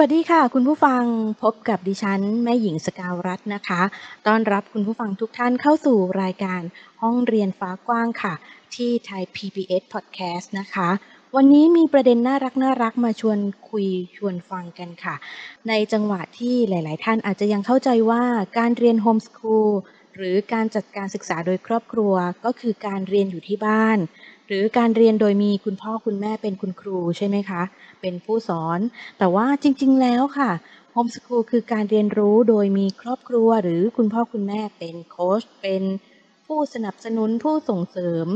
วัสดีค่ะ คุณผู้ฟังพบกับดิฉันแม่หญิงสกาวรัตน์นะคะ ต้อนรับคุณผู้ฟังทุกท่านเข้าสู่รายการห้องเรียนฟ้ากว้างค่ะ ที่ไทย PBS Podcast นะคะ วันนี้มีประเด็นน่ารักน่ารักมาชวนคุยชวนฟังกันค่ะ ในจังหวะที่หลาย ๆ ท่านอาจจะยังเข้าใจว่าการเรียนโฮมสคูล หรือการจัดการศึกษาโดยครอบครัวก็คือการเรียนอยู่ที่บ้าน หรือการเรียนโดยมีคุณพ่อคุณแม่เป็นคุณครูใช่ไหมคะ เป็นผู้สอน แต่ว่าจริง ๆ แล้วค่ะโฮมสคูลคือการเรียนรู้โดยมีครอบครัว หรือคุณพ่อคุณแม่เป็นโค้ชเป็นผู้สนับสนุนผู้ส่งเสริม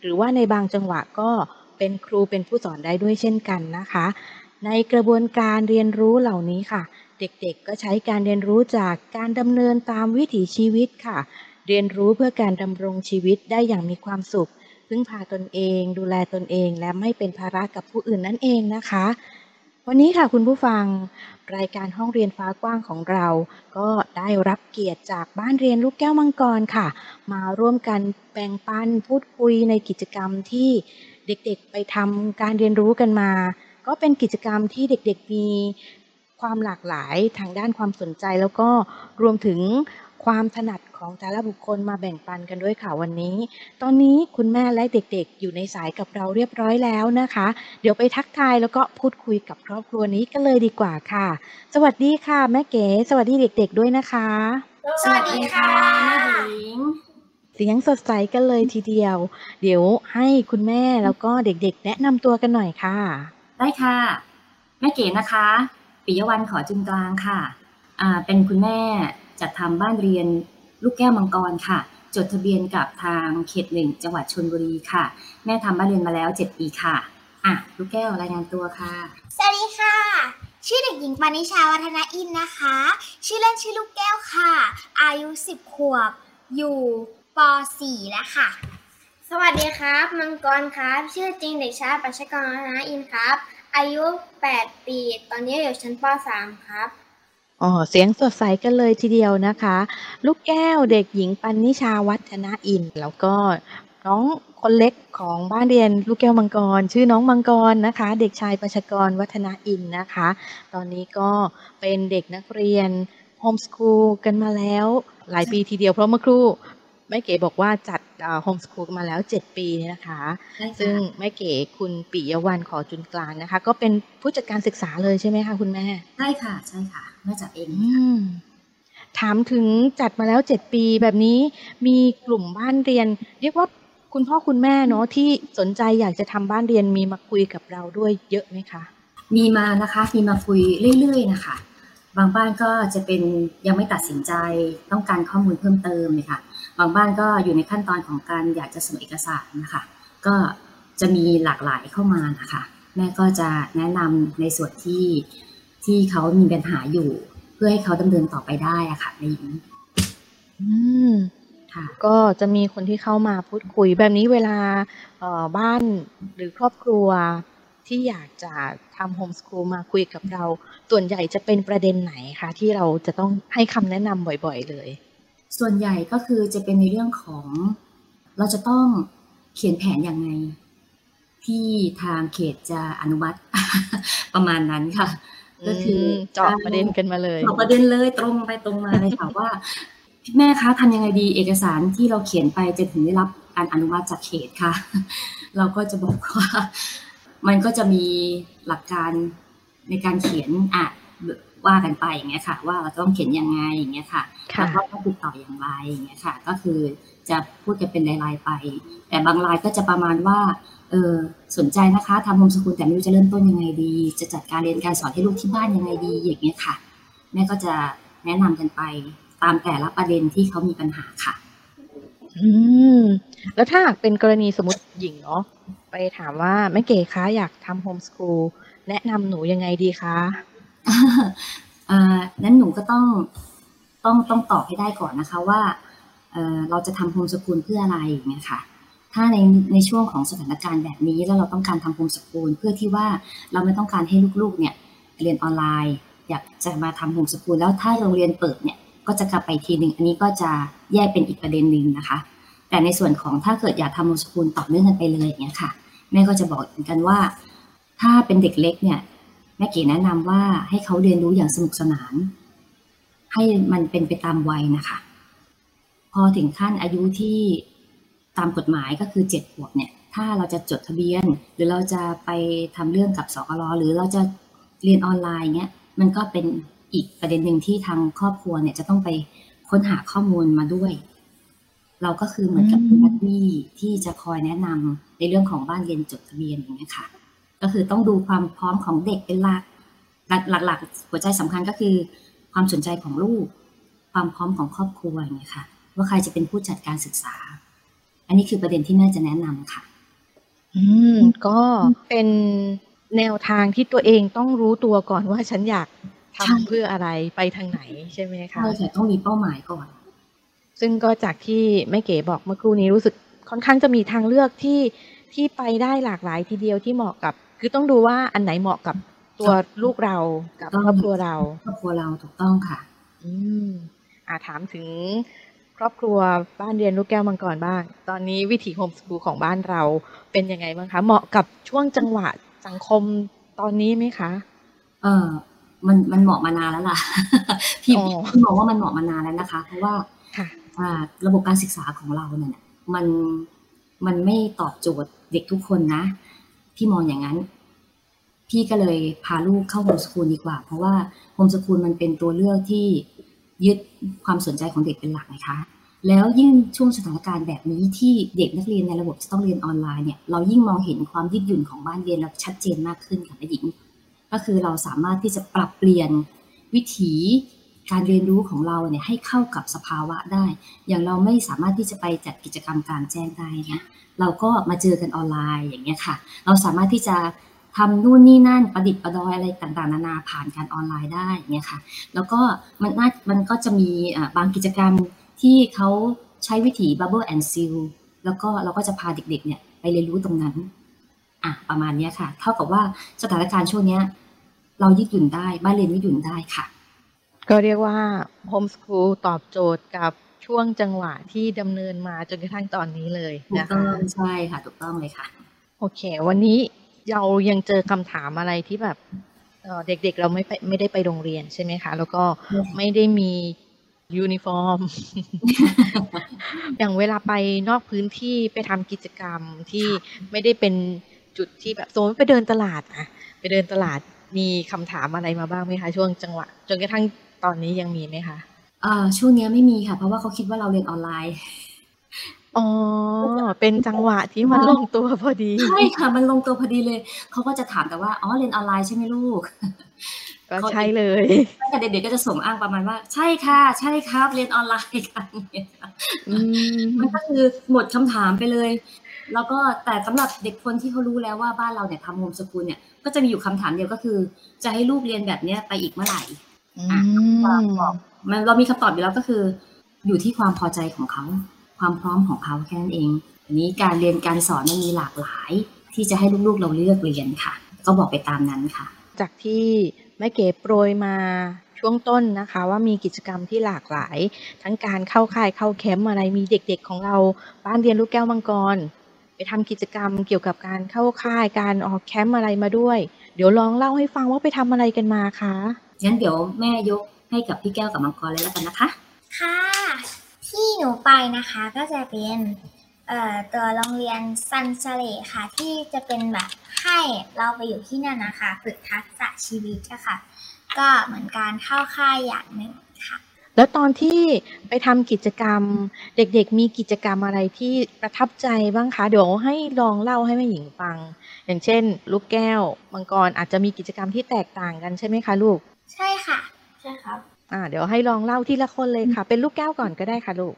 หรือว่าในบางจังหวะก็เป็นครูเป็นผู้สอนได้ด้วยเช่นกันนะคะ ในกระบวนการเรียนรู้เหล่านี้ค่ะ เด็กๆ ก็ใช้การเรียนรู้จากการดำเนินตามวิถีชีวิตค่ะ เรียนรู้เพื่อการดำรงชีวิตได้อย่างมีความสุข พึ่งพาตนเอง ดูแลตนเอง และไม่เป็นภาระกับผู้อื่นนั่นเองนะคะ วันนี้ค่ะคุณผู้ฟัง รายการห้องเรียนฟ้ากว้างของเรา ก็ได้รับเกียรติจากบ้านเรียนลูกแก้วมังกรค่ะ มาร่วมกันแบ่งปันพูดคุยในกิจกรรมที่เด็กๆ ไปทำการเรียนรู้กันมา ก็เป็นกิจกรรมที่เด็กๆมี ความหลากหลายทางด้านความสนใจ แล้วก็รวมถึงความถนัดของแต่ละบุคคลมาแบ่งปันกันด้วยค่ะวันนี้ ตอนนี้คุณแม่และเด็กๆ อยู่ในสายกับเราเรียบร้อยแล้วนะคะ เดี๋ยวไปทักทายแล้วก็พูดคุยกับครอบครัวนี้กันเลยดีกว่าค่ะ สวัสดีค่ะ แม่เก๋ สวัสดีเด็ก ๆ ด้วยนะคะ สวัสดีค่ะแม่หญิงเสียงสดใสกันเลยทีเดียว เดี๋ยวให้คุณแม่แล้วก็เด็กๆ แนะนำตัวกันหน่อยค่ะ ได้ค่ะ แม่เก๋นะคะ ปิยวันขอจุนกลางค่ะอ่าเป็นคุณแม่จัดทำบ้านเรียนลูกแก้วมังกรค่ะ จดทะเบียนกับทางเขตหนึ่งจังหวัดชนบุรีค่ะ แม่ทำบ้านเรียนมาแล้ว 7 ปีค่ะอะลูกแก้วรายงานตัวค่ะ สวัสดีค่ะ ชื่อเด็กหญิงปานิชาวัฒนาอินนะคะ ชื่อเล่นชื่อลูกแก้วค่ะ อายุ 10 ขวบ อยู่ป .4 แล้วค่ะ สวัสดีครับ มังกรครับ ชื่อจริงเด็กชายปัชกรรัตนาอินครับ อายุ 8 ปี ตอนนี้อยู่ชั้นป .3 ครับ อ๋อ เสียงสดใสกันเลยทีเดียวนะคะ ลูกแก้วเด็กหญิงปันนิชาวัฒนาอิน แล้วก็น้องคนเล็กของบ้านเรียนลูกแก้วมังกร ชื่อน้องมังกรนะคะ เด็กชายประชกรวัฒนาอินนะคะ ตอนนี้ก็เป็นเด็กนักเรียนโฮมสคูลกันมาแล้วหลายปีทีเดียวเพราะเมื่อครู่ แม่เก๋บอกว่าจัดโฮมสคูลมาแล้ว 7 ปีนะคะได้ค่ะซึ่งแม่เก๋คุณปิยวันขอจุนกลางนะคะ ก็เป็นผู้จัดการศึกษาเลยใช่ไหมคะคุณแม่ใช่ค่ะใช่ค่ะแม่จัดเองอืมถามถึงจัดมาแล้วเจ็ดปีแบบนี้มีกลุ่มบ้านเรียน เรียกว่าคุณพ่อคุณแม่เนาะที่สนใจอยากจะทำบ้านเรียนมีมาคุยกับเราด้วยเยอะไหมคะ มีมานะคะมีมาคุยเรื่อยๆนะคะ บางบ้านก็จะเป็นยังไม่ตัดสินใจต้องการข้อมูลเพิ่มเติมเลยค่ะ บางบ้านก็อยู่ในขั้นตอนของการอยากจะส่งเอกสารนะคะ ก็จะมีหลากหลายเข้ามานะคะ แม่ก็จะแนะนำในส่วนที่ที่เขามีปัญหาอยู่ เพื่อให้เขาดำเนินต่อไปได้อะค่ะในอย่างนี้อืมค่ะก็จะมีคนที่เข้ามาพูดคุยแบบนี้เวลาเอ่อบ้านหรือครอบครัวที่อยากจะทำโฮมสคูลมาคุยกับเรา ส่วนใหญ่จะเป็นประเด็นไหนคะที่เราจะต้องให้คำแนะนำบ่อยๆเลย ส่วนใหญ่ก็คือจะเป็นในเรื่องของ เราจะต้องเขียนแผนอย่างไง ที่ทางเขตจะอนุมัติประมาณนั้นค่ะ ก็คือมเจาะประเด็นกันมาเลยเจาะประเด็นเลยตรงไปตรงมาเลยค่ะว่า แม่คะทำยังไงดีเอกสารที่เราเขียนไปจะถึงได้รับการอนุมัติจากเขตค่ะ เราก็จะบอกว่า มันก็จะมีหลักการในการเขียนอะ ว่ากันไปอย่างเงี้ยค่ะ ว่าเราต้องเขียนยังไงอย่างเงี้ยค่ะค่ะแล้วก็ต้องติดต่ออย่างไรอย่างเงี้ยค่ะ ก็คือจะพูดกันเป็นรายๆไป แต่บางรายก็จะประมาณว่าเออสนใจนะคะทำโฮมสกูลแต่ไม่รู้จะเริ่มต้นยังไงดี จะจัดการเรียนการสอนให้ลูกที่บ้านยังไงดีอย่างเงี้ยค่ะ แม่ก็จะแนะนำกันไปตามแต่ละประเด็นที่เขามีปัญหาค่ะ อืม แล้วถ้าหากเป็นกรณีสมมติหญิงเนาะไปถามว่าแม่เก๋คะอยากทำโฮมสคูลแนะนำหนูยังไงดีคะเอ่อ นั้นหนูก็ต้องต้องต้องตอบให้ได้ก่อนนะคะว่าเเราจะทำโฮมสกูลเพื่ออะไรอย่างเงี้ยค่ะ ถ้าในในช่วงของสถานการณ์แบบนี้แล้วเราต้องการทำโฮมสกูลเพื่อที่ว่าเราไม่ต้องการให้ลูกๆเนี่ยเรียนออนไลน์ อยากจะมาทำโฮมสกูลแล้วถ้าโรงเรียนเปิดเนี่ยก็จะกลับไปทีหนึ่งอันนี้ก็จะแยกเป็นอีกประเด็นหนึ่งนะคะ แต่ในส่วนของถ้าเกิดอยากทำโฮมสกูลต่อเนื่องกันไปเลยอย่างเงี้ยค่ะ แม่ก็จะบอกเหมือนกันว่า ถ้าเป็นเด็กเล็กเนี่ย แม่เก๋แนะนำว่าให้เขาเรียนรู้อย่างสนุกสนาน ให้มันเป็นไปตามวัยนะคะ พอถึงขั้นอายุที่ตามกฎหมายก็คือเจ็ดขวบเนี่ย ถ้าเราจะจดทะเบียน หรือเราจะไปทำเรื่องกับสกลหรือเราจะเรียนออนไลน์เงี้ยมันก็เป็นอีกประเด็นหนึ่งที่ทางครอบครัวเนี่ยจะต้องไปค้นหาข้อมูลมาด้วย เราก็คือเหมือนกับเป็นบัดดี้ที่จะคอยแนะนำในเรื่องของบ้านเรียนจดทะเบียนอย่างเงี้ยค่ะ ก็คือต้องดูความพร้อมของเด็กเป็นหลักหลักๆหัวใจสำคัญก็คือ ความสนใจของลูก ความพร้อมของครอบครัวอย่างเงี้ยค่ะ ว่าใครจะเป็นผู้จัดการศึกษา อันนี้คือประเด็นที่น่าจะแนะนำค่ะ อืม ก็เป็นแนวทางที่ตัวเองต้องรู้ตัวก่อนว่าฉันอยากใช่ทำเพื่ออะไรไปทางไหนใช่ไหมคะใช่ค่ะต้องมีเป้าหมายก่อน ซึ่งก็จากที่แม่เก๋บอกเมื่อครู่นี้รู้สึกค่อนข้างจะมีทางเลือกที่ที่ไปได้หลากหลายทีเดียวที่เหมาะกับ คือต้องดูว่าอันไหนเหมาะกับตัวลูกเรากับต้องครอบครัวเราครอบครัวเราถูกต้องค่ะ อืมอ่าถามถึงครอบครัวบ้านเรียนลูกแก้วมังกรบ้าง ตอนนี้วิถีโฮมสกูลของบ้านเราเป็นยังไงบ้างคะ เหมาะกับช่วงจังหวะสังคมตอนนี้ไหมคะ เออมันมันเหมาะมานานแล้วล่ะพี่อ๋อพี่มองว่ามันเหมาะมานานแล้วนะคะ เพราะว่าค่ะอ่าระบบการศึกษาของเราเนี่ยมันมันไม่ตอบโจทย์เด็กทุกคนนะ พี่มองอย่างนั้น พี่ก็เลยพาลูกเข้าโฮมสคูลดีกว่า เพราะว่าโฮมสคูลมันเป็นตัวเลือกที่ยึดความสนใจของเด็กเป็นหลักนะคะ แล้วยิ่งช่วงสถานการณ์แบบนี้ที่เด็กนักเรียนในระบบจะต้องเรียนออนไลน์เนี่ย เรายิ่งมองเห็นความยืดหยุ่นของบ้านเรียนแล้วชัดเจนมากขึ้นค่ะแม่หญิง ก็คือเราสามารถที่จะปรับเปลี่ยนวิถี การเรียนรู้ของเราเนี่ยให้เข้ากับสภาวะได้ อย่างเราไม่สามารถที่จะไปจัดกิจกรรมกลารแจ้งได้นะเราก็มาเจอกันออนไลน์อย่างเงี้ยค่ะ เราสามารถที่จะทำนู่นนี่นั่นประดิษฐ์ประดอยอะไรต่างๆ นานาผ่านการออนไลน์ได้เงี้ยค่ะ แล้วก็มันน่ามันก็จะมีบางกิจกรรมที่เขาใช้วิถี Bubble and Seal แล้วก็เราก็จะพาเด็กๆเนี่ยไปเรียนรู้ตรงนั้นอะประมาณเนี้ยค่ะ เท่ากับว่าสถานการณ์ช่วงเนี้ยเรายืดหยุ่นได้ บ้านเรียนยืดหยุ่นได้ค่ะ ก็เรียกว่าโฮมสคูลตอบโจทย์กับช่วงจังหวะที่ดำเนินมาจนกระทั่งตอนนี้เลยถูกต้องนะคะ ใช่ค่ะ ถูกต้องเลยค่ะ โอเค วันนี้เรายังเจอคำถามอะไรที่แบบเอ่อเด็กๆเราไม่ไปไม่ได้ไปโรงเรียนใช่ไหมคะ แล้วก็ใช่ค่ะไม่ได้มียูนิฟอร์ม อย่างเวลาไปนอกพื้นที่ไปทำกิจกรรมที่ไม่ได้เป็นจุดที่แบบสมมติไปเดินตลาดอะไปเดินตลาดมีคำถามอะไรมาบ้างไหมคะ ช่วงจังหวะ จนกระทั่ง ตอนนี้ยังมีไหมคะอ่าช่วงเนี้ยไม่มีค่ะ เพราะว่าเขาคิดว่าเราเรียนออนไลน์อ๋อ เป็นจังหวะที่มันลงตัวพอดี ใช่ค่ะ มันลงตัวพอดีเลย เขาก็จะถามแต่ว่า อ๋อ เรียนออนไลน์ใช่ไหมลูก ก็ใช่เลยแต่เด็กๆก็จะส่งอ้างประมาณว่า ใช่ค่ะ ใช่ครับ เรียนออนไลน์กันเนี่ยค่ะอืมมันก็คือหมดคำถามไปเลย แล้วก็แต่สำหรับเด็กคนที่เขารู้แล้วว่าบ้านเราเนี่ยทำโฮมสกูลเนี่ย ก็จะมีอยู่คำถามเดียวก็คือ จะให้ลูกเรียนแบบเนี้ยไปอีกเมื่อไหร่ อือะมมันเรามีคำตอบอยู่แล้วก็คือ อยู่ที่ความพอใจของเขา ความพร้อมของเขาแค่นั้นเองอันนี้การเรียนการสอนมันมีหลากหลาย ที่จะให้ลูกๆเราเลือกเรียนค่ะ ก็บอกไปตามนั้นค่ะ จากที่แม่เก๋โปรยมาช่วงต้นนะคะว่ามีกิจกรรมที่หลากหลาย ทั้งการเข้าค่ายเข้าแคมป์อะไรมีเด็กๆของเราบ้านเรียนลูกแก้วมังกร ไปทำกิจกรรมเกี่ยวกับการเข้าค่ายการออกแคมป์อะไรมาด้วย เดี๋ยวลองเล่าให้ฟังว่าไปทำอะไรกันมาคะ งั้นเดี๋ยวแม่ยกให้กับพี่แก้วกับมังกรเลยแล้วกันนะคะ ค่ะ ที่หนูไปนะคะก็จะเป็นเอ่อตัวโรงเรียนซันเซเลค่ะ ที่จะเป็นแบบให้เราไปอยู่ที่นั่นนะคะ ฝึกทักษะชีวิตอะค่ะ ก็เหมือนการเข้าค่ายอย่างหนึ่งค่ะ แล้วตอนที่ไปทำกิจกรรม เด็กๆ มีกิจกรรมอะไรที่ประทับใจบ้างคะเดี๋ยวให้ลองเล่าให้แม่หญิงฟัง อย่างเช่น ลูกแก้วมังกรอาจจะมีกิจกรรมที่แตกต่างกันใช่ไหมคะลูก ใช่ค่ะ ใช่ครับ อ่า เดี๋ยวให้ลองเล่าทีละคนเลยค่ะ เป็นลูกแก้วก่อนก็ได้ค่ะลูก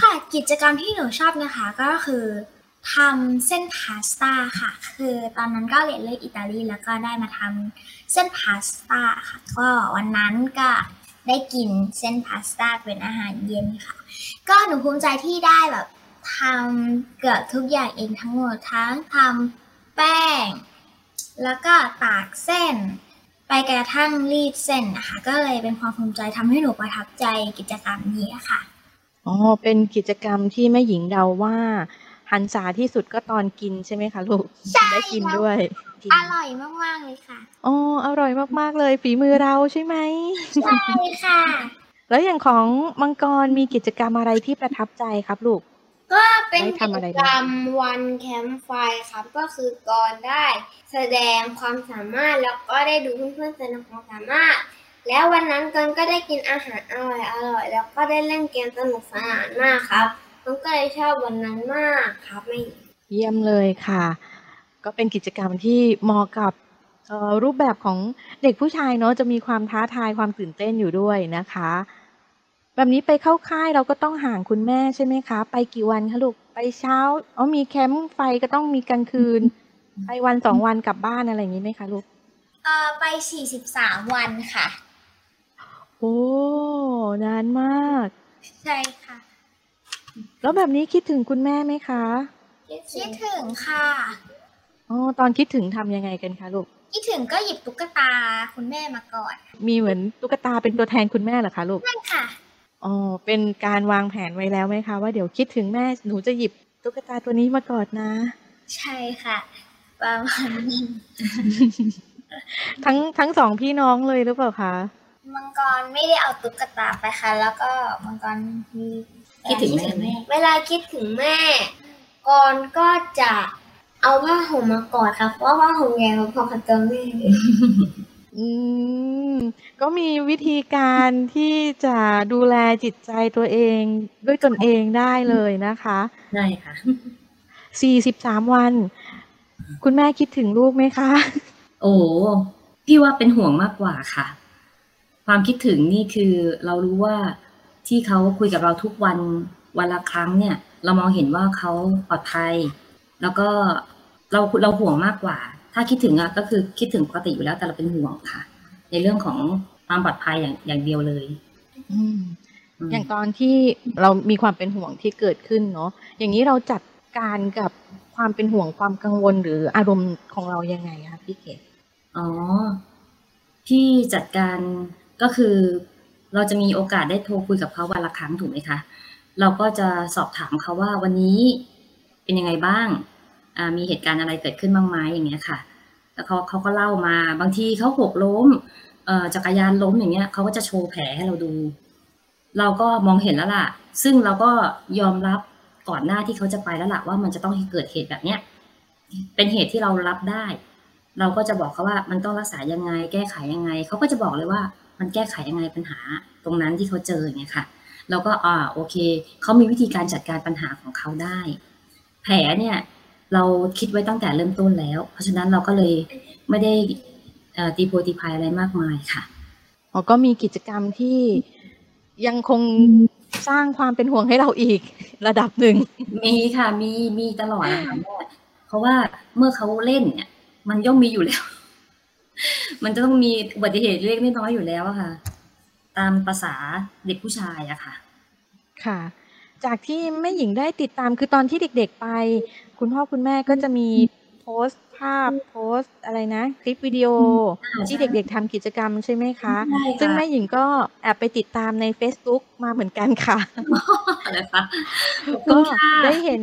ค่ะ กิจกรรมที่หนูชอบนะคะ ก็คือทำเส้นพาสต้าค่ะ คือตอนนั้นก็เรียนเรื่องอิตาลีแล้วก็ได้มาทำเส้นพาสต้าค่ะ ก็วันนั้นก็ได้กินเส้นพาสต้าเป็นอาหารเย็นค่ะ ก็หนูภูมิใจที่ได้แบบทำเกือบทุกอย่างเองทั้งหมดทั้งทำแป้ง แล้วก็ตากเส้น ไปกระทั่งรีดเส้นนะคะ ก็เลยเป็นความภูมิใจทำให้หนูประทับใจกิจกรรมนี้ค่ะอ๋อเป็นกิจกรรมที่แม่หญิงเดาว่าหันษาที่สุดก็ตอนกินใช่ไหมคะลูกใช่ได้กินด้วย อร่อยมากๆเลยค่ะอ๋ออร่อยมากๆเลยฝีมือเราใช่ไหมใช่ค่ะ แล้วอย่างของมังกรมีกิจกรรมอะไรที่ประทับใจครับลูก ก็เป็นได้กิทำอะไรจบ้างกรรมวันแคมป์ไฟครับ ก็คือก่อนได้แสดงความสามารถแล้วก็ได้ดูเพื่อนๆแสดงความสามารถ แล้ววันนั้นกันก็ได้กินอาหารอร่อยอร่อยๆแล้วก็ได้เล่นเกมสนุกสนานมากครับมันก็เลยชอบวันนั้นมากครับไม่เยี่ยมเลยค่ะ ก็เป็นกิจกรรมที่เหมาะกับเอ่อรูปแบบของเด็กผู้ชายเนาะจะมีความท้าทายความตื่นเต้นอยู่ด้วยนะคะ แบบนี้ไปเข้าค่ายเราก็ต้องห่างคุณแม่ใช่ไหมคะ ไปกี่วันคะลูก ไปเช้าอ๋อมีแคมป์ไฟก็ต้องมีกลางคืน ไปวันสองวันกลับบ้านอะไรอย่างนี้ไหมคะลูกเอ่อไป43วันค่ะ โอ้นานมาก ใช่ค่ะ แล้วแบบนี้คิดถึงคุณแม่ไหมคะ คิดถึงค่ะอ๋อตอนคิดถึงทำยังไงกันคะลูก คิดถึงก็หยิบตุ๊กตาคุณแม่มาก่อนมีเหมือนตุ๊กตาเป็นตัวแทนคุณแม่เหรอคะลูกนั่นค่ะ อ๋อ เป็นการวางแผนไว้แล้วไหมคะ ว่าเดี๋ยวคิดถึงแม่หนูจะหยิบตุ๊กตาตัวนี้มากอดนะ ใช่ค่ะประมาณนี้ทั้งทั้งสองพี่น้องเลยหรือเปล่าคะ มังกรไม่ได้เอาตุ๊กตาไปค่ะ แล้วก็มังกรมีคิดถึงแม่ไหมเวลาคิดถึงแม่ก่อนก็จะเอาผ้าห่มมากอดครับเพราะว่าผ้าห่มใหญ่พอๆกับตัวแม่อืม ก็มีวิธีการที่จะดูแลจิตใจตัวเองด้วยตนเองได้เลยนะคะได้ค่ะสี่สิบสามวัน คุณแม่คิดถึงลูกไหมคะ โอ้พี่ว่าเป็นห่วงมากกว่าค่ะ ความคิดถึงนี่คือเรารู้ว่าที่เขาคุยกับเราทุกวันวันละครั้งเนี่ย เรามองเห็นว่าเขาปลอดภัย แล้วก็เราเราห่วงมากกว่า ถ้าคิดถึงอะก็คือคิดถึงปกติอยู่แล้วแต่เราเป็นห่วงค่ะ ในเรื่องของ ความปลอดภัยอย่างอย่างเดียวเลยอืมอืมอย่างตอนที่เรามีความเป็นห่วงที่เกิดขึ้นเนาะอย่างนี้เราจัดการกับความเป็นห่วงความกังวลหรืออารมณ์ของเรายังไงคะพี่เกดอ๋อพี่จัดการก็คือเราจะมีโอกาสได้โทรคุยกับเขาวันละครั้งถูกไหมคะเราก็จะสอบถามเขาว่าวันนี้เป็นยังไงบ้างอ่ามีเหตุการณ์อะไรเกิดขึ้นบ้างไหมอย่างเงี้ยค่ะ แล้วเขาเขาก็เล่ามา บางทีเขาหกล้มเอ่อ จักรยานล้มอย่างเงี้ยเขาก็จะโชว์แผลให้เราดู เราก็มองเห็นแล้วล่ะ ซึ่งเราก็ยอมรับก่อนหน้าที่เขาจะไปแล้วล่ะว่ามันจะต้องเกิดเหตุแบบเนี้ยเป็นเหตุที่เรารับได้ เราก็จะบอกเขาว่ามันต้องรักษายังไง แก้ไขยังไงเขาก็จะบอกเลยว่ามันแก้ไขยังไงปัญหาตรงนั้นที่เขาเจออย่างเงี้ยค่ะเราก็อ่าโอเคเขามีวิธีการจัดการปัญหาของเขาได้ แผลเนี่ย เราคิดไว้ตั้งแต่เริ่มต้นแล้ว เพราะฉะนั้นเราก็เลยไม่ได้ ตีโพยตีพายอะไรมากมายค่ะอ๋อก็มีกิจกรรมที่ยังคงสร้างความเป็นห่วงให้เราอีกระดับหนึ่ง มีค่ะมีมีตลอดนะคะแม่เพราะว่าเมื่อเขาเล่นเนี่ย มันย่อมมีอยู่แล้ว มันจะต้องมีอุบัติเหตุเล็กๆน้อยๆอยู่แล้วอะค่ะ ตามภาษาเด็กผู้ชายอะค่ะ ค่ะ จากที่แม่หญิงได้ติดตามคือตอนที่เด็ก ๆไป คุณพ่อคุณแม่ก็จะมีโพสต์ภาพโพสต์อะไรนะ คลิปวิดีโอที่เด็กๆทำกิจกรรมใช่ไหมคะใช่ค่ะซึ่งแม่หญิงก็แอบไปติดตามใน Facebook มาเหมือนกันค่ะนะคะขอบคุก็ณค่ะได้เห็น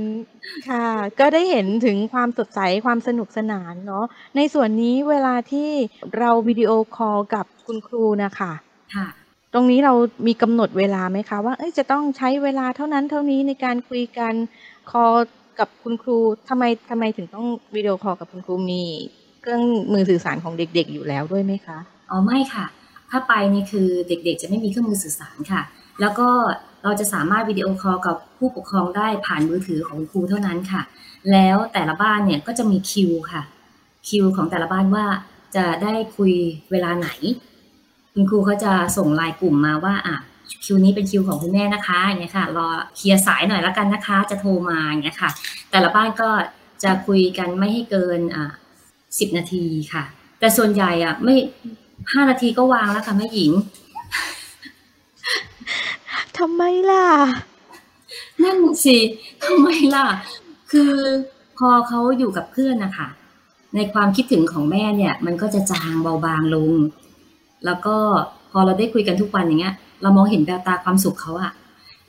ค่ะ ก็ได้เห็นถึงความสดใสความสนุกสนานเนาะในส่วนนี้เวลาที่เราวิดีโอคอลกับคุณครูนะคะค่ะตรงนี้เรามีกำหนดเวลาไหมคะว่าเอ้ยจะต้องใช้เวลาเท่านั้นเท่านี้ในการคุยกัน call กับคุณครูทำไมทำไมถึงต้องวิดีโอคอลกับคุณครูมีเครื่องมือสื่อสารของเด็กๆอยู่แล้วด้วยไหมคะอ๋อไม่ค่ะ ถ้าไปนี่คือเด็กๆ จะไม่มีเครื่องมือสื่อสารค่ะ แล้วก็เราจะสามารถวิดีโอคอลกับผู้ปกครองได้ผ่านมือถือของครูเท่านั้นค่ะ แล้วแต่ละบ้านเนี่ยก็จะมีคิวค่ะคิวของแต่ละบ้านว่าจะได้คุยเวลาไหน คุณครูเขาจะส่งไลน์กลุ่มมาว่าอะ คิวนี้เป็นคิวของคุณแม่นะคะอย่างเงี้ยค่ะรอเคลียร์สายหน่อยแล้วกันนะคะ จะโทรมาอย่างเงี้ยค่ะ แต่ละบ้านก็จะคุยกันไม่ให้เกินอะสิบนาทีค่ะ แต่ส่วนใหญ่อะไม่ห้านาทีก็วางแล้วค่ะแม่หญิงทำไมล่ะ นั่นสิทำไมล่ะ คือพอเขาอยู่กับเพื่อนนะคะในความคิดถึงของแม่เนี่ย มันก็จะจางเบาบางลง แล้วก็พอเราได้คุยกันทุกวันอย่างเงี้ย เรามองเห็นแววตาความสุขเขาอะ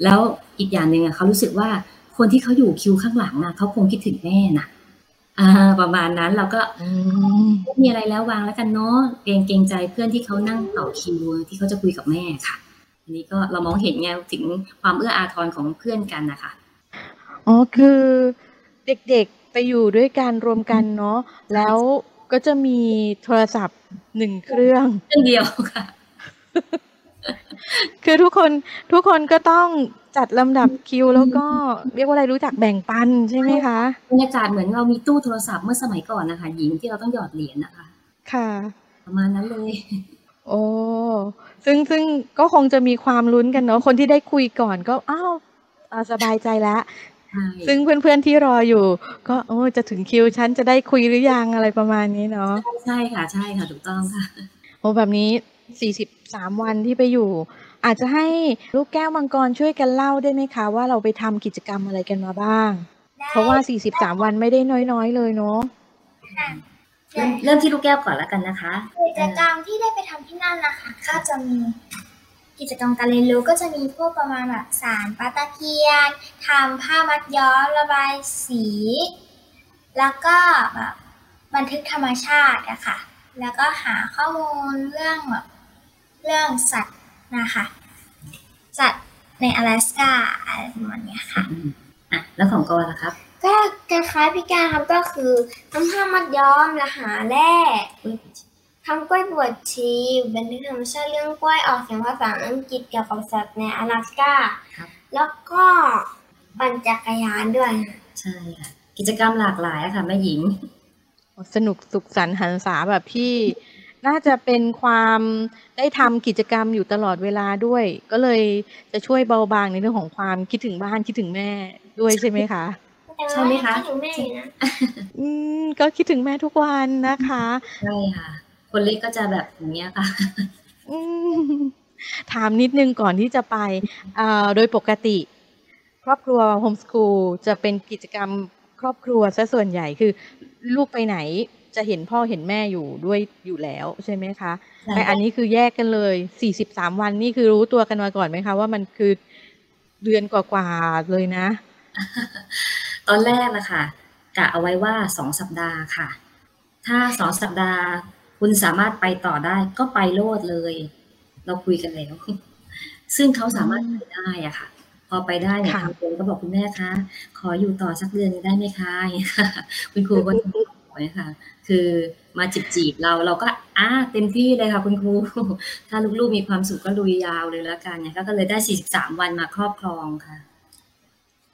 แล้วอีกอย่างหนึ่งอะเขารู้สึกว่าคนที่เขาอยู่คิวข้างหลังอะเขาคงคิดถึงแม่น่ะอ่า ประมาณนั้นเราก็อืมไม่มีอะไรแล้ววางแล้วกันเนาะเกรงเกรงใจเพื่อนที่เขานั่งต่อคิวที่เขาจะคุยกับแม่ค่ะอันนี้ก็เรามองเห็นไงถึงความเอื้ออาทรของเพื่อนกันนะคะอ๋อคือเด็กๆไปอยู่ด้วยกันรวมกันเนาะแล้วก็จะมีโทรศัพท์หนึ่งเครื่องเรื่องเดียวค่ะ คือทุกคนทุกคนก็ต้องจัดลำดับคิวแล้วก็เรียกว่าอะไรรู้จักแบ่งปันใช่ไหมคะบรรยากาศเหมือนเรามีตู้โทรศัพท์เมื่อสมัยก่อนนะคะหญิงที่เราต้องหยอดเหรียญนะคะ ค่ะ ประมาณนั้นเลย โอ้ซึ่งซึ่งก็คงจะมีความลุ้นกันเนาะคนที่ได้คุยก่อนก็อ้าวอ่าสบายใจแล้วใช่ซึ่งเพื่อนๆที่รออยู่ ก็โอ้จะถึงคิวฉันจะได้คุยหรือยังอะไรประมาณนี้เนาะใช่ค่ะใช่ค่ะถูกต้องค่ะโอ้แบบนี้ 43 วันที่ไปอยู่ อาจจะให้ลูกแก้วมังกรช่วยกันเล่าได้ไหมคะ ว่าเราไปทำกิจกรรมอะไรกันมาบ้าง เพราะว่า 43 วันไม่ได้น้อยๆ เลยเนาะค่ะเริ่มเริ่มที่ลูกแก้วก่อนแล้วกันนะคะ กิจกรรมที่ได้ไปทำที่นั่นนะคะก็จะมีกิจกรรมการเรียนรู้ก็จะมีพวกประมาณแบบสารปลาตะเพียนทำผ้ามัดย้อมระบายสี แล้วก็แบบบันทึกธรรมชาติอะค่ะ แล้วก็หาข้อมูลเรื่องแบบ เรื่องสัตว์นะคะสัตว์ในอลาสกาอะไรประมาณเนี้ยค่ะอืมอะแล้วของกรล่ะครับ ก็คล้ายๆพี่การครับก็คือทำผ้ามัดย้อมและหาแร่ทำกล้วยบวชชีบันทึกธรรมชาติเรื่องกล้วยออกเสียงภาษาอังกฤษเกี่ยวกับสัตว์ในอลาสกาครับ แล้วก็ปั่นจักรยานด้วย ใช่ค่ะ กิจกรรมหลากหลายอะค่ะแม่หญิง สนุกสุขสันต์หันษาแบบที่ น่าจะเป็นความได้ทำกิจกรรมอยู่ตลอดเวลาด้วย ก็เลยจะช่วยเบาบางในเรื่องของความคิดถึงบ้านคิดถึงแม่ด้วยใช่ไหมคะแต่ใช่ไหมคะคิดถึงแม่อยู่นะอืมก็คิดถึงแม่ทุกวันนะคะใช่ค่ะ คนเล็กก็จะแบบอย่างเงี้ยค่ะอืมถามนิดนึงก่อนที่จะไปอ่าโดยปกติ ครอบครัวโฮมส o ูลจะเป็นกิจกรรมครอบครัวซะส่วนใหญ่คือ ลูกไปไหน จะเห็นพ่อเห็นแม่อยู่ด้วยอยู่แล้วใช่ไหมคะใช่แต่อันนี้คือแยกกันเลย43วันนี่คือรู้ตัวกันมาก่อนไหมคะ ว่ามันคือเดือนกว่าๆเลยนะ ตอนแรกนะคะกะเอาไว้ว่าสองสัปดาห์ค่ะ ถ้าสองสัปดาห์ คุณสามารถไปต่อได้ก็ไปโลดเลย เราคุยกันแล้ว ซึ่งเขาสามารถไปได้อะค่ะพอไปได้เนี่ยค่ะทางโรงก็บอกคุณแม่คะ ขออยู่ต่อสักเดือนได้ไหมคะอย่างเงี้ยค่ะคุณครูก็ จะบอกเนี่ยค่ะคือมาจีบจีบๆเราเราก็อ่าเต็มที่เลยค่ะคุณครู ถ้าลูกๆมีความสุขก็ลุยยาวเลยแล้วกันเนี่ยก็เลยได้ 43 วันมาครอบครองค่ะ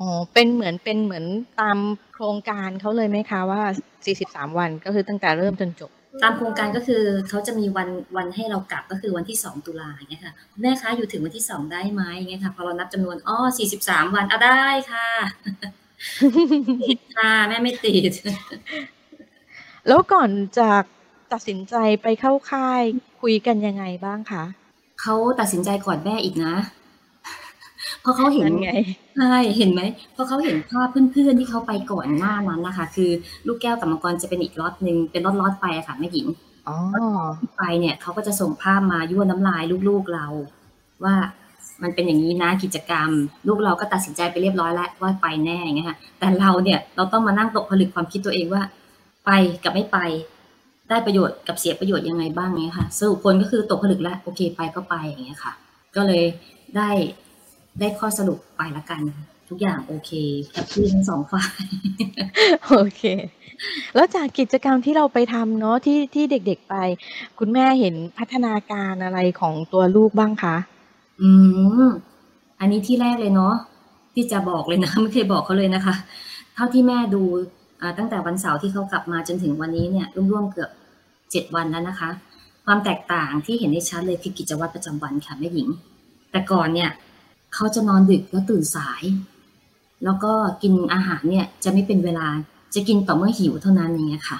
อ๋อเป็นเหมือนเป็นเหมือนตามโครงการเขาเลยไหมคะว่า 43 วันก็คือตั้งแต่เริ่มจนจบ ตามโครงการก็คือเขาจะมีวันวันให้เรากลับก็คือวันที่สองตุลาอย่างเงี้ยค่ะคุณแม่คะอยู่ถึงวันที่สองได้ไหมอย่างเงี้ยค่ะพอเรานับจำนวนอ๋อสี่สิบสามวันเอาได้ค่ะติดค่ะแม่ไม่ติด แล้วก่อนจากตัดสินใจไปเข้าค่ายคุยกันยังไงบ้างคะเขาตัดสินใจก่อนแม่อีกนะเพราะเขาเห็นนั่นไงใช่เห็นไหมเพราะเขาเห็นภาพเพื่อนๆที่เขาไปก่อนหน้านั้นนะคะ คือลูกแก้วกับมังกรจะเป็นอีกล็อตหนึ่งเป็นล็อตๆไปอะค่ะแม่หญิงอ๋อไปเนี่ยเขาก็จะส่งภาพมายั่วน้ำลายลูกๆเรา ว่ามันเป็นอย่างนี้นะกิจกรรม ลูกเราก็ตัดสินใจไปเรียบร้อยแล้วว่าไปแน่อย่างเงี้ยค่ะแต่เราเนี่ยเราต้องมานั่งตกผลึกความคิดตัวเองว่า ไปกับไม่ไป ได้ประโยชน์กับเสียประโยชน์ยังไงบ้างเงี้ยค่ะสรุปผลก็คือตกผลึกแล้วโอเคไปก็ไปอย่างเงี้ยค่ะ ก็เลยได้ได้ข้อสรุปไปละกัน ทุกอย่างโอเคแฮปปี้ทั้งสองฝ่ายโอเค แล้วจากกิจกรรมที่เราไปทำเนาะที่ที่เด็กๆไป คุณแม่เห็นพัฒนาการอะไรของตัวลูกบ้างคะอืมอันนี้ที่แรกเลยเนาะที่จะบอกเลยนะไม่เคยบอกเขาเลยนะคะ เท่าที่แม่ดูอ่า ตั้งแต่วันเสาร์ที่เขากลับมาจนถึงวันนี้เนี่ยร่วมๆเกือบเจ็ดวันแล้วนะคะ ความแตกต่างที่เห็นได้ชัดเลยคือกิจวัตรประจำวันค่ะแม่หญิง แต่ก่อนเนี่ยเขาจะนอนดึกแล้วตื่นสาย แล้วก็กินอาหารเนี่ยจะไม่เป็นเวลาจะกินต่อเมื่อหิวเท่านั้นอย่างเงี้ยค่ะ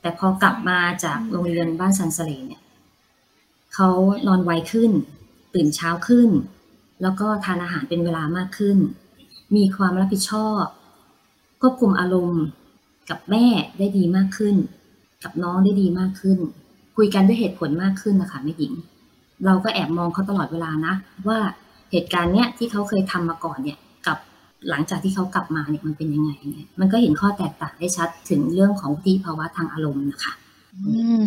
แต่พอกลับมาจากโรงเรียนบ้านซันเสเลเนี่ยเขานอนไวขึ้น ตื่นเช้าขึ้น แล้วก็ทานอาหารเป็นเวลามากขึ้น มีความรับผิดชอบควบคุมอารมณ์ กับแม่ได้ดีมากขึ้น กับน้องได้ดีมากขึ้น คุยกันด้วยเหตุผลมากขึ้นนะคะแม่หญิง เราก็แอบมองเขาตลอดเวลานะ ว่าเหตุการณ์เนี้ยที่เขาเคยทำมาก่อนเนี่ยกับหลังจากที่เขากลับมาเนี่ยมันเป็นยังไงเนี่ยมันก็เห็นข้อแตกต่างได้ชัดถึงเรื่องของวุฒิภาวะทางอารมณ์นะคะ อืม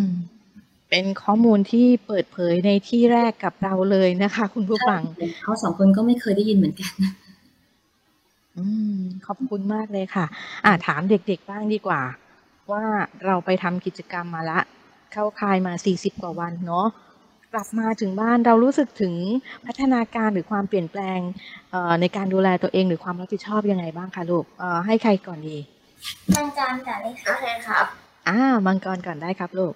เป็นข้อมูลที่เปิดเผยในที่แรกกับเราเลยนะคะ คุณผู้ฟังเขาสองคนก็ไม่เคยได้ยินเหมือนกัน อืม ขอบคุณมากเลยค่ะ อ่า ถามเด็กๆบ้างดีกว่า ว่าเราไปทำกิจกรรมมาละ เข้าคายมา 40 กว่าวันเนาะกลับมาถึงบ้านเรารู้สึกถึงพัฒนาการหรือความเปลี่ยนแปลงเอ่อในการดูแลตัวเองหรือความรับผิดชอบยังไงบ้างคะลูกเอ่อให้ใครก่อนดี มังกรก่อนเลยค่ะโอเคครับ อ่ามังกรก่อนได้ครับลูก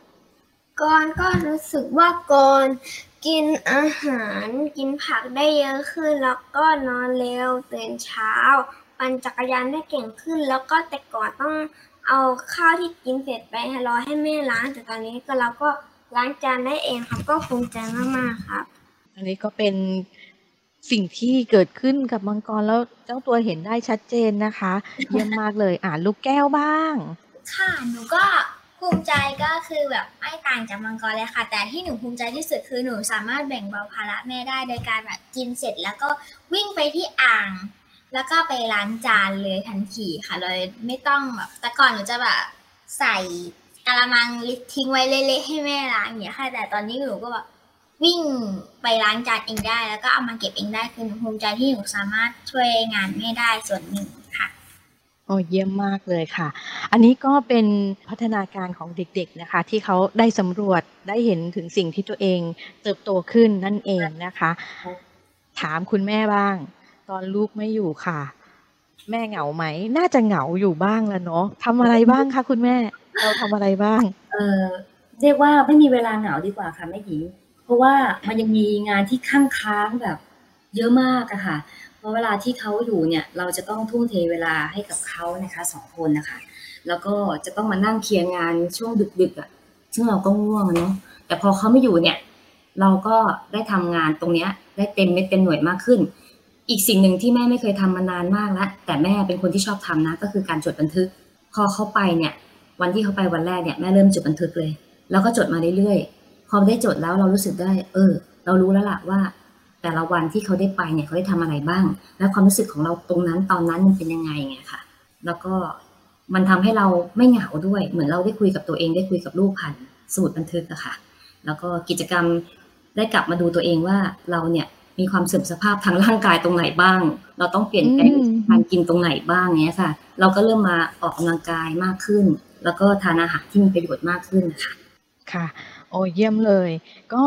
ก่อนก็รู้สึกว่าก่อน กินอาหารกินผักได้เยอะขึ้น แล้วก็นอนเร็วตื่นเช้า ปั่นจักรยานได้เก่งขึ้น แล้วก็แต่ก่อนต้องเอาข้าวที่กินเสร็จไปให้รอให้แม่ล้างแต่ตอนนี้ก็เราก็ล้างจานได้เองครับก็ภูมิใจมากๆครับ อันนี้ก็เป็นสิ่งที่เกิดขึ้นกับมังกรแล้วเจ้าตัวเห็นได้ชัดเจนนะคะ เยี่ยมมากเลยอ่านลูกแก้วบ้าง ค่ะหนูก็ ภูมิใจก็คือแบบไม่ต่างจากมังกรเลยค่ะ แต่ที่หนูภูมิใจที่สุดคือหนูสามารถแบ่งเบาภาระแม่ได้โดยการแบบกินเสร็จแล้วก็วิ่งไปที่อ่าง แล้วก็ไปล้างจานเลยทันทีค่ะเลยไม่ต้องแบบแต่ก่อนหนูจะแบบใส่กะละมังทิ้งไว้เละๆให้แม่ล้างอย่างเงี้ยค่ะ แต่ตอนนี้หนูก็แบบวิ่งไปล้างจานเองได้ แล้วก็เอามาเก็บเองได้คือหนูภูมิใจที่หนูสามารถช่วยงานแม่ได้ส่วนหนึ่ง โอ้เยี่ยมมากเลยค่ะ อันนี้ก็เป็นพัฒนาการของเด็กๆนะคะ ที่เขาได้สำรวจได้เห็นถึงสิ่งที่ตัวเองเติบโตขึ้นนั่นเองนะคะ ถามคุณแม่บ้าง ตอนลูกไม่อยู่ค่ะ แม่เหงาไหม น่าจะเหงาอยู่บ้างแล้วเนาะทำอะไรบ้างคะคุณแม่ เราทำอะไรบ้าง เออเรียกว่าไม่มีเวลาเหงาดีกว่าค่ะแม่หญิง เพราะว่ามันยังมีงานที่ข้างค้างแบบ เยอะมากอะค่ะ เพราะเวลาที่เขาอยู่เนี่ยเราจะต้องทุ่มเทเวลาให้กับเขานะคะสองคนนะคะ แล้วก็จะต้องมานั่งเคลียร์งานช่วงดึกๆอะซึ่งเราก็ง่วงเนาะแต่พอเขาไม่อยู่เนี่ย เราก็ได้ทำงานตรงเนี้ย ได้เต็มเม็ดเต็มหน่วยมากขึ้น อีกสิ่งหนึ่งที่แม่ไม่เคยทำมานานมากแล้วแต่แม่เป็นคนที่ชอบทำนะ ก็คือการจดบันทึก พอเขาไปเนี่ย วันที่เขาไปวันแรกเนี่ยแม่เริ่มจดบันทึกเลย แล้วก็จดมาเรื่อยๆพอได้จดแล้วเรารู้สึกได้ เออ เรารู้แล้วล่ะว่า แต่ละวันที่เขาได้ไปเนี่ยเขาได้ทำอะไรบ้าง แล้วความรู้สึกของเราตรงนั้นตอนนั้นมันเป็นยังไงไงค่ะ แล้วก็มันทำให้เราไม่เหงาด้วย เหมือนเราได้คุยกับตัวเองได้คุยกับลูกผ่านสมุดบันทึกอะค่ะ แล้วก็กิจกรรมได้กลับมาดูตัวเองว่าเราเนี่ยมีความเสื่อมสภาพทางร่างกายตรงไหนบ้าง เราต้องเปลี่ยนแปลงการกินตรงไหนบ้างเนี้ยค่ะ เราก็เริ่มมาออกกำลังกายมากขึ้น แล้วก็ทานอาหารที่มีประโยชน์มากขึ้นนะคะค่ะ โอ้เยี่ยมเลย ก็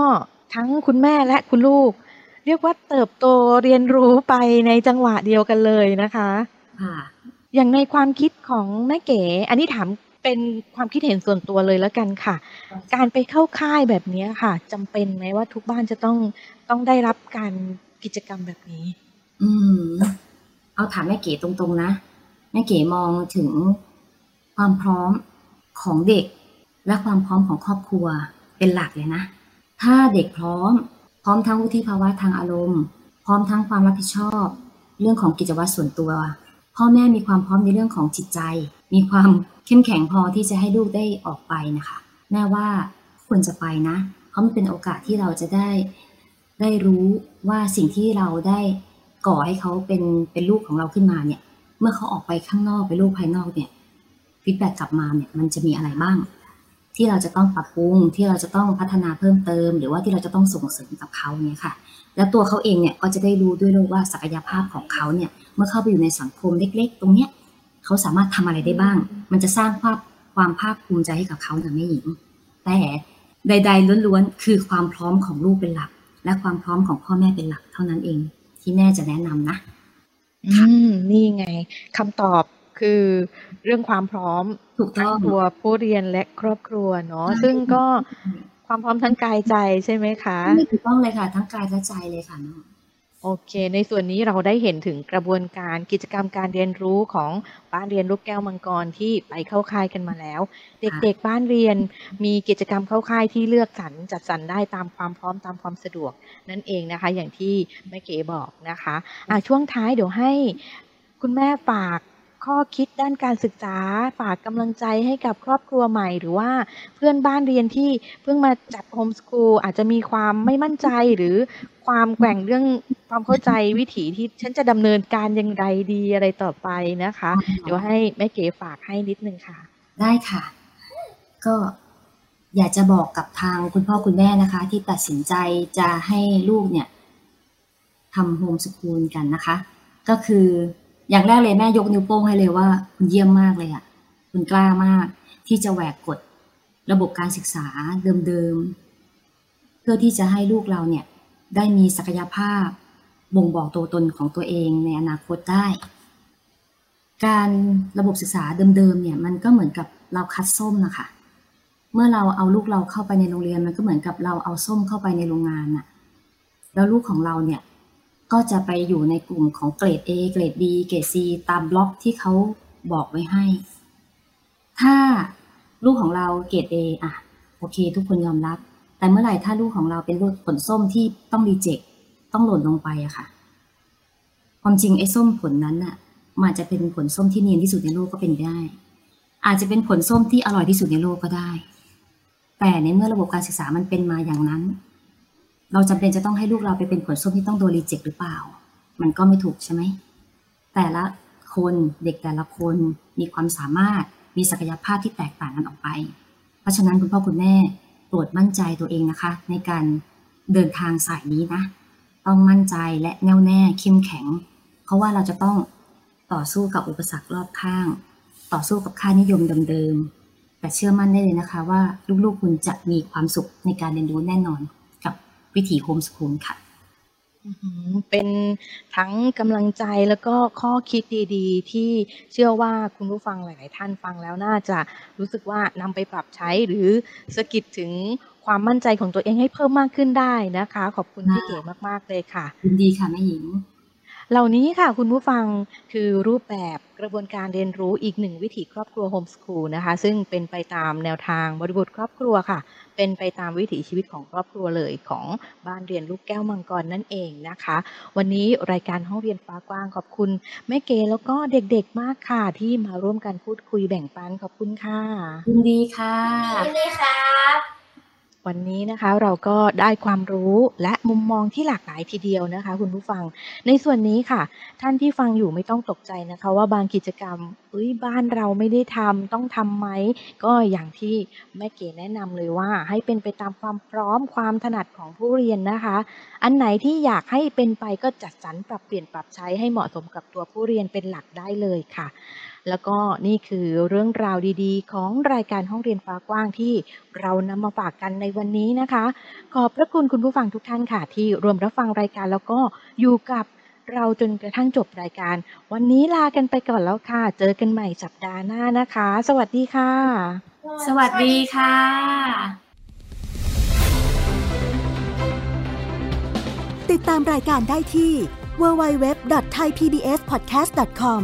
ทั้งคุณแม่และคุณลูก เรียกว่าเติบโตเรียนรู้ไปในจังหวะเดียวกันเลยนะคะค่ะอย่างในความคิดของแม่เก๋ อันนี้ถามเป็นความคิดเห็นส่วนตัวเลยแล้วกันค่ะ การไปเข้าค่ายแบบนี้ค่ะจำเป็นไหมว่าทุกบ้านจะต้องต้องได้รับการกิจกรรมแบบนี้ อืม เอาถามแม่เก๋ตรงๆนะแม่เก๋มองถึงความพร้อมของเด็กและความพร้อมของครอบครัวเป็นหลักเลยนะ ถ้าเด็กพร้อม พร้อมทั้งวุฒิภาวะทางอารมณ์ พร้อมทั้งความรับผิดชอบ เรื่องของกิจวัตรส่วนตัว พ่อแม่มีความพร้อมในเรื่องของจิตใจ มีความเข้มแข็งพอที่จะให้ลูกได้ออกไปนะคะ แม่ว่าควรจะไปนะ เพราะมันเป็นโอกาสที่เราจะได้ได้รู้ว่าสิ่งที่เราได้ก่อให้เขาเป็นเป็นลูกของเราขึ้นมาเนี่ย เมื่อเขาออกไปข้างนอกไปลูกภายนอกเนี่ยฟีดแบ็กกลับมาเนี่ยมันจะมีอะไรบ้าง ที่เราจะต้องปรับปรุงที่เราจะต้องพัฒนาเพิ่มเติม หรือว่าที่เราจะต้องส่งเสริมกับเขาเนี่ยค่ะ แล้วตัวเขาเองเนี่ยก็จะได้รู้ด้วยลูกว่าศักยภาพของเขาเนี่ยเมื่อเข้าไปอยู่ในสังคมเล็ก ๆ ตรงเนี้ยเขาสามารถทำอะไรได้บ้าง มันจะสร้างความความภาคภูมิใจให้กับเขาอย่างแม่หญิง แต่ใด ๆล้วนๆคือความพร้อมของลูกเป็นหลัก และความพร้อมของพ่อแม่เป็นหลักเท่านั้นเอง ที่แม่จะแนะนำนะอืมนี่ไงคำตอบ คือเรื่องความพร้อมถูกต้ทั้องงตัวผู้เรียนและครอบครัวเนาะใช่ซึ่งก็ความพร้อมทั้งกายใจใช่ไหมคะถูกต้องเลยค่ะทั้งกายและใจเลยค่ะน้องโอเค ในส่วนนี้เราได้เห็นถึงกระบวนการกิจกรรมการเรียนรู้ของบ้านเรียนลูกแก้วมังกรที่ไปเข้าค่ายกันมาแล้ว เด็กๆบ้านเรียนมีกิจกรรมเข้าค่ายที่เลือกสรรจัดสรรได้ตามความพร้อมตามความสะดวกนั่นเองนะคะ อย่างที่แม่เก๋บอกนะคะอะช่วงท้ายเดี๋ยวให้คุณคุณแม่ฝาก ข้อคิดด้านการศึกษา ฝากกำลังใจให้กับครอบครัวใหม่ หรือว่าเพื่อนบ้านเรียนที่เพิ่งมาจัดโฮมสกูลอาจจะมีความไม่มั่นใจหรือความแกว่งเรื่องความเข้าใจวิถีที่ฉันจะดำเนินการอย่างไรดีอะไรต่อไปนะคะ เดี๋ยวให้แม่เก๋ฝากให้นิดนึงค่ะ ได้ค่ะ ก็อยากจะบอกกับทางคุณพ่อคุณแม่นะคะ ที่ตัดสินใจจะให้ลูกเนี่ยทำโฮมสกูลกันนะคะ ก็คือ อย่างแรกเลยแม่ยกนิ้วโป้งให้เลยว่าคุณเยี่ยมมากเลยอะ่ะคุณกล้ามาก ที่จะแหวกกฎระบบการศึกษาเดิมๆ เพื่อที่จะให้ลูกเราเนี่ยได้มีศักยภาพบ่งบอกตัวตนของตัวเองในอนาคตได้ การระบบศึกษาเดิมๆเนี่ยมันก็เหมือนกับเราคัดส้มนะคะเมื่อเราเอาลูกเราเข้าไปในโรงเรียนมันก็เหมือนกับเราเอาส้มเข้าไปในโรงงานน่ะ แล้วลูกของเราเนี่ย ก็จะไปอยู่ในกลุ่มของเกรด A เกรด B เกรด C ตามบล็อกที่เขาบอกไว้ให้ ถ้าลูกของเราเกรด A อะโอเค ทุกคนยอมรับ แต่เมื่อไหร่ถ้าลูกของเราเป็นลูกผลส้มที่ต้องรีเจ็คต้องหล่นลงไปอะค่ะความจริงไอ้ส้มผลนั้นน่ะมันจะเป็นผลส้มที่เนียนที่สุดในโลกก็เป็นได้ อาจจะเป็นผลส้มที่อร่อยที่สุดในโลกก็ได้ แต่ในเมื่อระบบการศึกษามันเป็นมาอย่างนั้น เราจำเป็นจะต้องให้ลูกเราไปเป็นผลส้มที่ต้องโดนรีเจ็คหรือเปล่า มันก็ไม่ถูกใช่ไหม แต่ละคนเด็กแต่ละคนมีความสามารถมีศักยภาพที่แตกต่างกันออกไป เพราะฉะนั้นคุณพ่อคุณแม่โปรดมั่นใจตัวเองนะคะ ในการเดินทางสายนี้นะ ต้องมั่นใจและแน่วแน่เข้มแข็ง เพราะว่าเราจะต้องต่อสู้กับอุปสรรครอบข้าง ต่อสู้กับค่านิยมเดิมๆแต่เชื่อมั่นได้เลยนะคะว่าลูกๆคุณจะมีความสุขในการเรียนรู้แน่นอน วิถีโฮมสคูลค่ะเป็นทั้งกำลังใจแล้วก็ข้อคิดดีๆ ที่เชื่อว่าคุณผู้ฟังหลาย ๆ ท่านฟังแล้วน่าจะรู้สึกว่านำไปปรับใช้หรือสกิดถึงความมั่นใจของตัวเองให้เพิ่มมากขึ้นได้นะคะ ขอบคุณพี่เก๋มาก ๆ เลยค่ะยินดีค่ะแม่หญิง เหล่านี้ค่ะคุณผู้ฟังคือรูปแบบกระบวนการเรียนรู้อีกหนึ่งวิถีครอบครัวโฮมสคูลนะคะ ซึ่งเป็นไปตามแนวทางบริบทครอบครัวค่ะ เป็นไปตามวิถีชีวิตของครอบครัวเลยของบ้านเรียนลูกแก้วมังกรนั่นเองนะคะ วันนี้รายการห้องเรียนฟ้ากว้างขอบคุณแม่เก๋แล้วก็เด็กๆมากค่ะ ที่มาร่วมกันพูดคุยแบ่งปันขอบคุณค่ะยินดีค่ะยินดีครับ วันนี้นะคะเราก็ได้ความรู้และมุมมองที่หลากหลายทีเดียวนะคะ คุณผู้ฟัง ในส่วนนี้ค่ะ ท่านที่ฟังอยู่ไม่ต้องตกใจนะคะ ว่าบางกิจกรรมเอ้ยบ้านเราไม่ได้ทำต้องทำไหมก็อย่างที่แม่เก๋แนะนำเลยว่า ให้เป็นไปตามความพร้อมความถนัดของผู้เรียนนะคะ อันไหนที่อยากให้เป็นไปก็จัดสรรปรับเปลี่ยนปรับใช้ให้เหมาะสมกับตัวผู้เรียนเป็นหลักได้เลยค่ะ แล้วก็นี่คือเรื่องราวดีๆ ของรายการห้องเรียนฟ้ากว้างที่เรานำมาฝากกันในวันนี้นะคะ ขอบพระคุณคุณผู้ฟังทุกท่านค่ะ ที่รวมรับฟังรายการแล้วก็อยู่กับเราจนกระทั่งจบรายการ วันนี้ลากันไปก่อนแล้วค่ะ เจอกันใหม่สัปดาห์หน้านะคะ สวัสดีค่ะ สวัสดีค่ะติดตามรายการได้ที่ www.thaipbspodcast.com